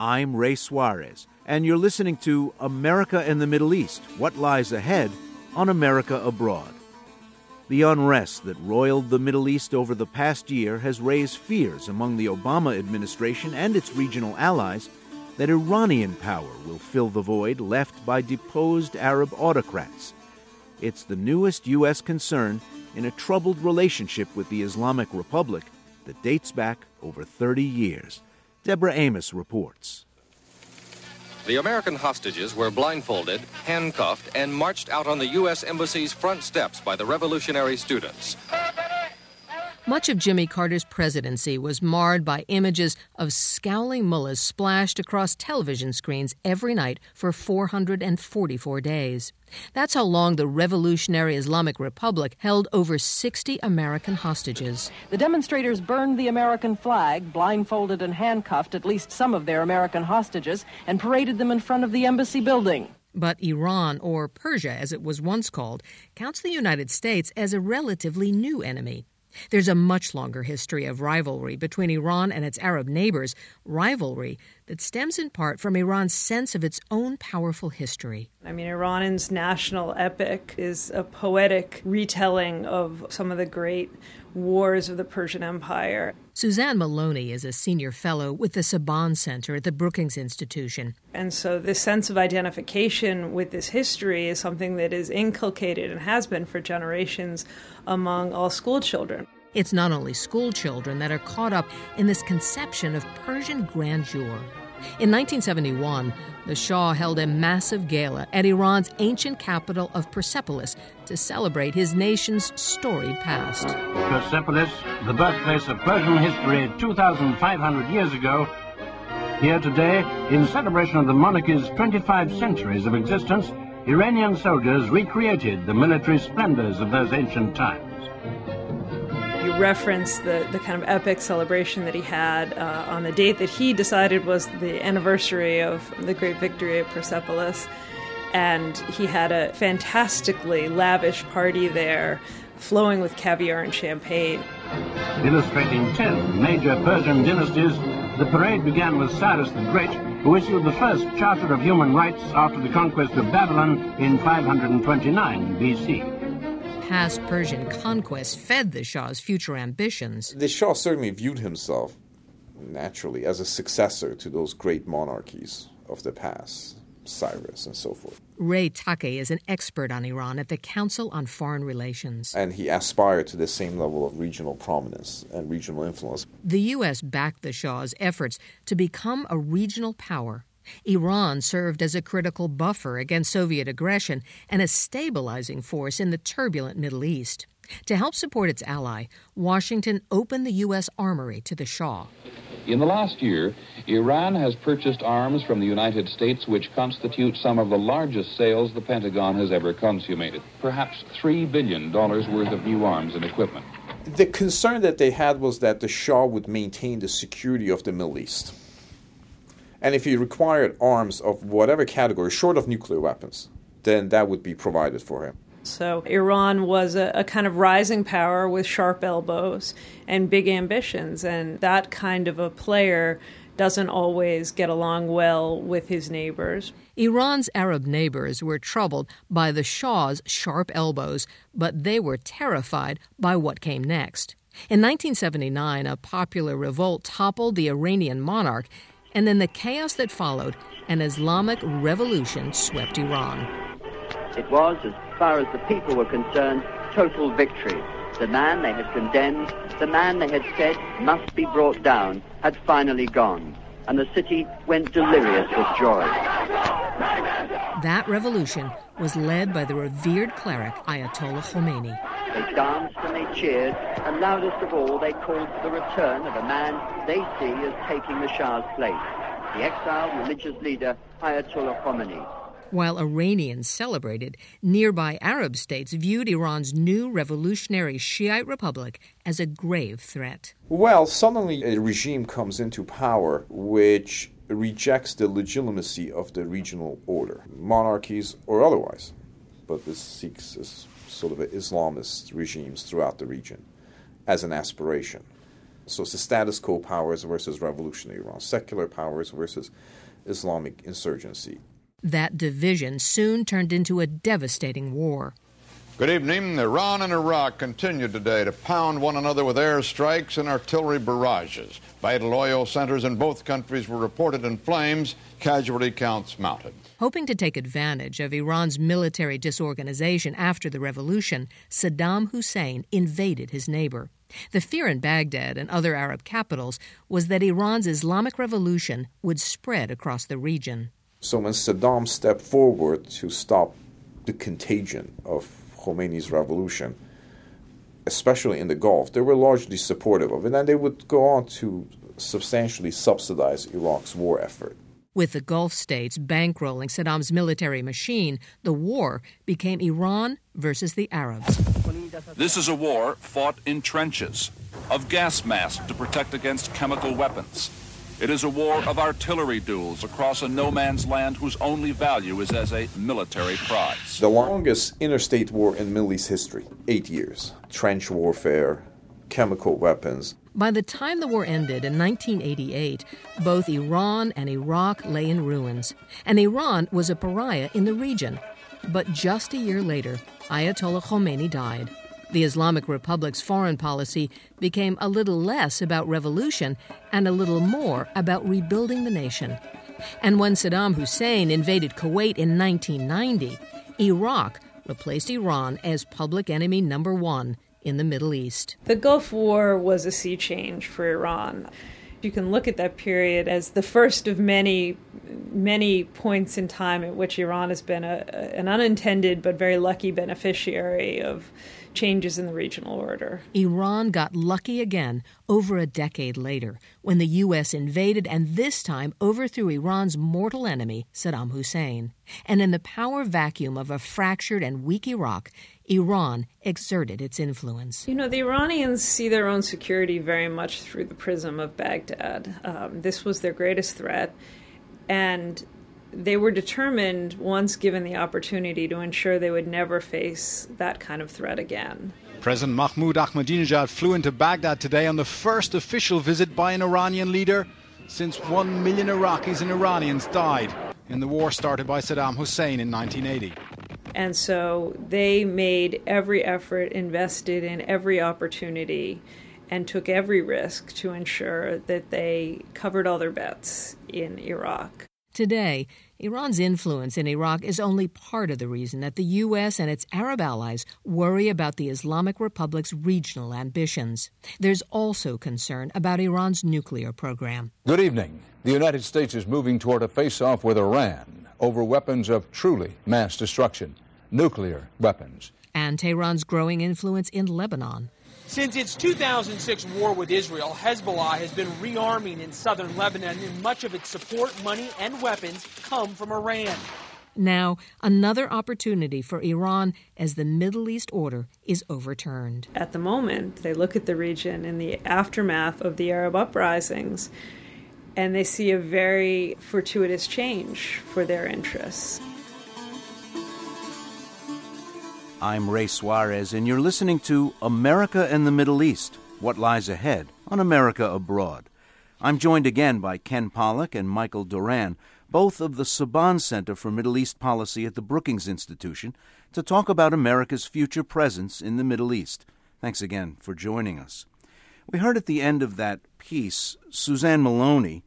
I'm Ray Suarez, and you're listening to America and the Middle East What Lies Ahead on America Abroad. The unrest that roiled the Middle East over the past year has raised fears among the Obama administration and its regional allies that Iranian power will fill the void left by deposed Arab autocrats. It's the newest U.S. concern in a troubled relationship with the Islamic Republic that dates back over 30 years. Deborah Amos reports. The American hostages were blindfolded, handcuffed, and marched out on the U.S. Embassy's front steps by the revolutionary students. Much of Jimmy Carter's presidency was marred by images of scowling mullahs splashed across television screens every night for 444 days. That's how long the Revolutionary Islamic Republic held over 60 American hostages. The demonstrators burned the American flag, blindfolded and handcuffed at least some of their American hostages, and paraded them in front of the embassy building. But Iran, or Persia as it was once called, counts the United States as a relatively new enemy. There's a much longer history of rivalry between Iran and its Arab neighbors, rivalry that stems in part from Iran's sense of its own powerful history. I mean, Iran's national epic is a poetic retelling of some of the great wars of the Persian Empire. Suzanne Maloney is a senior fellow with the Saban Center at the Brookings Institution. And so, this sense of identification with this history is something that is inculcated and has been for generations among all school children. It's not only school children that are caught up in this conception of Persian grandeur. In 1971, the Shah held a massive gala at Iran's ancient capital of Persepolis to celebrate his nation's storied past. Persepolis, the birthplace of Persian history 2,500 years ago, here today, in celebration of the monarchy's 25 centuries of existence, Iranian soldiers recreated the military splendors of those ancient times you reference the, the kind of epic celebration that he had uh, on the date that he decided was the anniversary of the great victory at Persepolis. And he had a fantastically lavish party there, flowing with caviar and champagne. Illustrating 10 major Persian dynasties, the parade began with Cyrus the Great, who issued the first Charter of Human Rights after the conquest of Babylon in 529 BC past Persian conquests fed the Shah's future ambitions. The Shah certainly viewed himself, naturally, as a successor to those great monarchies of the past. Cyrus and so forth. Ray Takeyh is an expert on Iran at the Council on Foreign Relations. And he aspired to the same level of regional prominence and regional influence. The U.S. backed the Shah's efforts to become a regional power Iran served as a critical buffer against Soviet aggression and a stabilizing force in the turbulent Middle East. To help support its ally, Washington opened the U.S. armory to the Shah. In the last year, Iran has purchased arms from the United States which constitute some of the largest sales the Pentagon has ever consummated. Perhaps $3 billion worth of new arms and equipment. The concern that they had was that the Shah would maintain the security of the Middle East. And if he required arms of whatever category, short of nuclear weapons, then that would be provided for him. So Iran was a, a, kind of rising power with sharp elbows and big ambitions, and that kind of a player doesn't always get along well with his neighbors. Iran's Arab neighbors were troubled by the Shah's sharp elbows, but they were terrified by what came next. In 1979, a popular revolt toppled the Iranian monarch and then the chaos that followed, an Islamic revolution swept Iran. It was, as far as the people were concerned, total victory. The man they had condemned, the man they had said must be brought down, had finally gone, and the city went delirious with joy. That revolution was led by the revered cleric Ayatollah Khomeini. They danced and they cheered, and loudest of all, they called for the return of a man they see as taking the Shah's place, the exiled religious leader Ayatollah Khomeini. While Iranians celebrated, nearby Arab states viewed Iran's new revolutionary Shiite republic as a grave threat. Well, suddenly a regime comes into power which rejects the legitimacy of the regional order, monarchies or otherwise. But this seeks sort of Islamist regimes throughout the region as an aspiration. So it's the status quo powers versus revolutionary Iran, secular powers versus Islamic insurgency. That division soon turned into a devastating war. Good evening. Iran and Iraq continue today to pound one another with airstrikes and artillery barrages. Vital oil centers in both countries were reported in flames, casualty counts mounted. Hoping to take advantage of Iran's military disorganization after the revolution, Saddam Hussein invaded his neighbor. The fear in Baghdad and other Arab capitals was that Iran's Islamic revolution would spread across the region. So when Saddam stepped forward to stop the contagion of Khomeini's revolution, especially in the Gulf, they were largely supportive of it, and they would go on to substantially subsidize Iraq's war effort. With the Gulf states bankrolling Saddam's military machine, the war became Iran versus the Arabs. This is a war fought in trenches, of gas masks to protect against chemical weapons. It is a war of artillery duels across a no man's land whose only value is as a military prize. The longest interstate war in Middle East history, eight years. Trench warfare, chemical weapons. By the time the war ended in 1988, both Iran and Iraq lay in ruins, and Iran was a pariah in the region. But just a year later, Ayatollah Khomeini died. The Islamic Republic's foreign policy became a little less about revolution and a little more about rebuilding the nation. And when Saddam Hussein invaded Kuwait in 1990, Iraq replaced Iran as public enemy number one in the Middle East. The Gulf War was a sea change for Iran. You can look at that period as the first of many, many points in time at which Iran has been a, an unintended but very lucky beneficiary of changes in the regional order. Iran got lucky again over a decade later when the U.S. invaded and this time overthrew Iran's mortal enemy, Saddam Hussein. And in the power vacuum of a fractured and weak Iraq, Iran exerted its influence. You know, the Iranians see their own security very much through the prism of Baghdad. Um, this was their greatest threat. And they were determined, once given the opportunity, to ensure they would never face that kind of threat again. President Mahmoud Ahmadinejad flew into Baghdad today on the first official visit by an Iranian leader since one million Iraqis and Iranians died in the war started by Saddam Hussein in 1980. And so they made every effort, invested in every opportunity, and took every risk to ensure that they covered all their bets in Iraq. Today, Iran's influence in Iraq is only part of the reason that the U.S. and its Arab allies worry about the Islamic Republic's regional ambitions. There's also concern about Iran's nuclear program. Good evening. The United States is moving toward a face off with Iran over weapons of truly mass destruction, nuclear weapons. And Tehran's growing influence in Lebanon. Since its 2006 war with Israel, Hezbollah has been rearming in southern Lebanon, and much of its support, money, and weapons come from Iran. Now, another opportunity for Iran as the Middle East order is overturned. At the moment, they look at the region in the aftermath of the Arab uprisings and they see a very fortuitous change for their interests. I'm Ray Suarez, and you're listening to America and the Middle East What Lies Ahead on America Abroad. I'm joined again by Ken Pollack and Michael Doran, both of the Saban Center for Middle East Policy at the Brookings Institution, to talk about America's future presence in the Middle East. Thanks again for joining us. We heard at the end of that piece Suzanne Maloney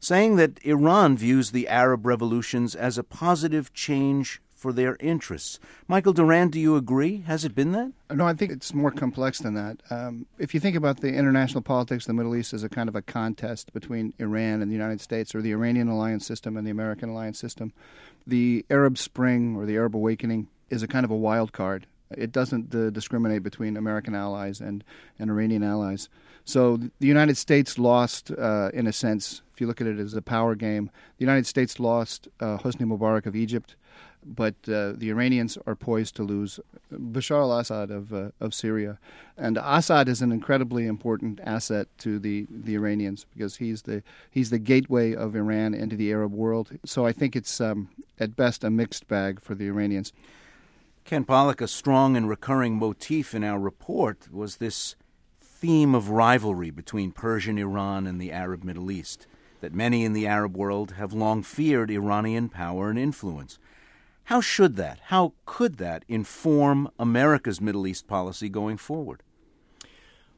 saying that Iran views the Arab revolutions as a positive change for their interests. Michael Doran, do you agree? Has it been that? No, I think it's more complex than that. Um, if you think about the international politics of the Middle East as a kind of a contest between Iran and the United States, or the Iranian alliance system and the American alliance system, the Arab Spring or the Arab Awakening is a kind of a wild card. It doesn't uh, discriminate between American allies and, and Iranian allies. So the United States lost, uh, in a sense, if you look at it as a power game, the United States lost uh, Hosni Mubarak of Egypt but uh, the Iranians are poised to lose Bashar al-Assad of uh, of Syria, and Assad is an incredibly important asset to the, the Iranians because he's the he's the gateway of Iran into the Arab world. So I think it's um, at best a mixed bag for the Iranians. Ken Pollack, a strong and recurring motif in our report was this theme of rivalry between Persian Iran and the Arab Middle East, that many in the Arab world have long feared Iranian power and influence. How should that, how could that inform America's Middle East policy going forward?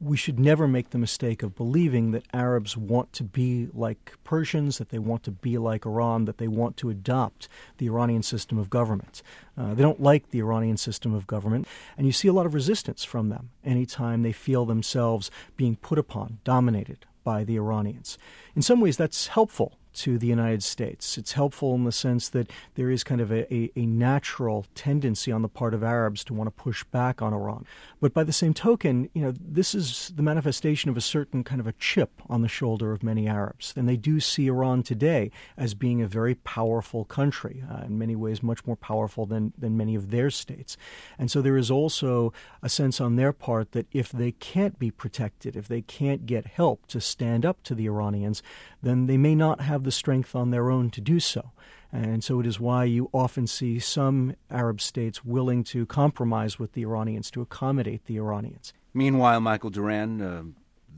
we should never make the mistake of believing that Arabs want to be like Persians, that they want to be like Iran, that they want to adopt the Iranian system of government. Uh, they don't like the Iranian system of government, and you see a lot of resistance from them anytime they feel themselves being put upon, dominated by the Iranians. In some ways, that's helpful to the United States. It's helpful in the sense that there is kind of a, a, a, natural tendency on the part of Arabs to want to push back on Iran. But by the same token, you know, this is the manifestation of a certain kind of a chip on the shoulder of many Arabs. And they do see Iran today as being a very powerful country, uh, in many ways much more powerful than, than many of their states. And so there is also a sense on their part that if they can't be protected, if they can't get help to stand up to the Iranians, then they may not have the strength on their own to do so. And so it is why you often see some Arab states willing to compromise with the Iranians to accommodate the Iranians. Meanwhile, Michael Doran, uh,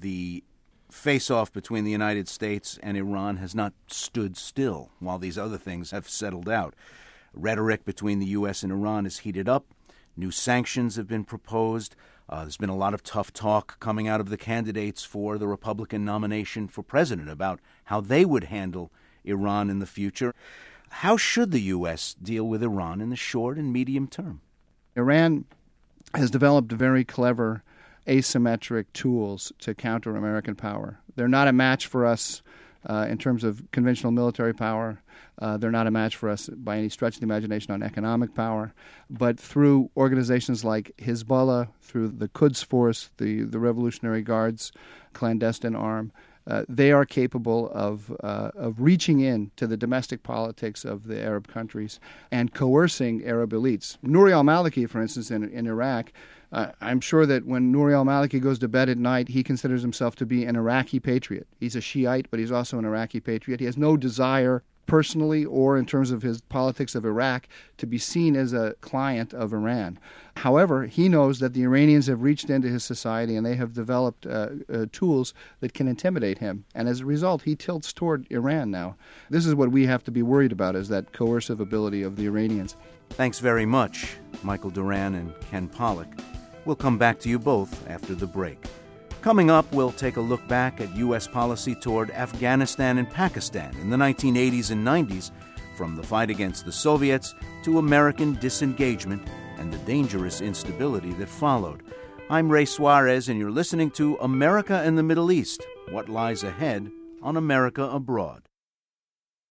the face off between the United States and Iran has not stood still while these other things have settled out. Rhetoric between the U.S. and Iran is heated up. New sanctions have been proposed. Uh, there's been a lot of tough talk coming out of the candidates for the Republican nomination for president about how they would handle Iran in the future. How should the U.S. deal with Iran in the short and medium term? Iran has developed very clever asymmetric tools to counter American power. They're not a match for us uh, in terms of conventional military power. Uh, they're not a match for us by any stretch of the imagination on economic power. But through organizations like Hezbollah, through the Quds Force, the, the Revolutionary Guard's clandestine arm, uh, they are capable of uh, of reaching in to the domestic politics of the Arab countries and coercing Arab elites. Nouri al-Maliki, for instance, in, in Iraq, uh, I'm sure that when Nouri al-Maliki goes to bed at night, he considers himself to be an Iraqi patriot. He's a Shiite, but he's also an Iraqi patriot. He has no desire personally or in terms of his politics of Iraq to be seen as a client of Iran. However, he knows that the Iranians have reached into his society and they have developed uh, uh, tools that can intimidate him. And as a result, he tilts toward Iran now. This is what we have to be worried about is that coercive ability of the Iranians. Thanks very much, Michael Doran and Ken Pollack. We'll come back to you both after the break. Coming up, we'll take a look back at U.S. policy toward Afghanistan and Pakistan in the 1980s and 90s, from the fight against the Soviets to American disengagement and the dangerous instability that followed. I'm Ray Suarez, and you're listening to America and the Middle East What Lies Ahead on America Abroad.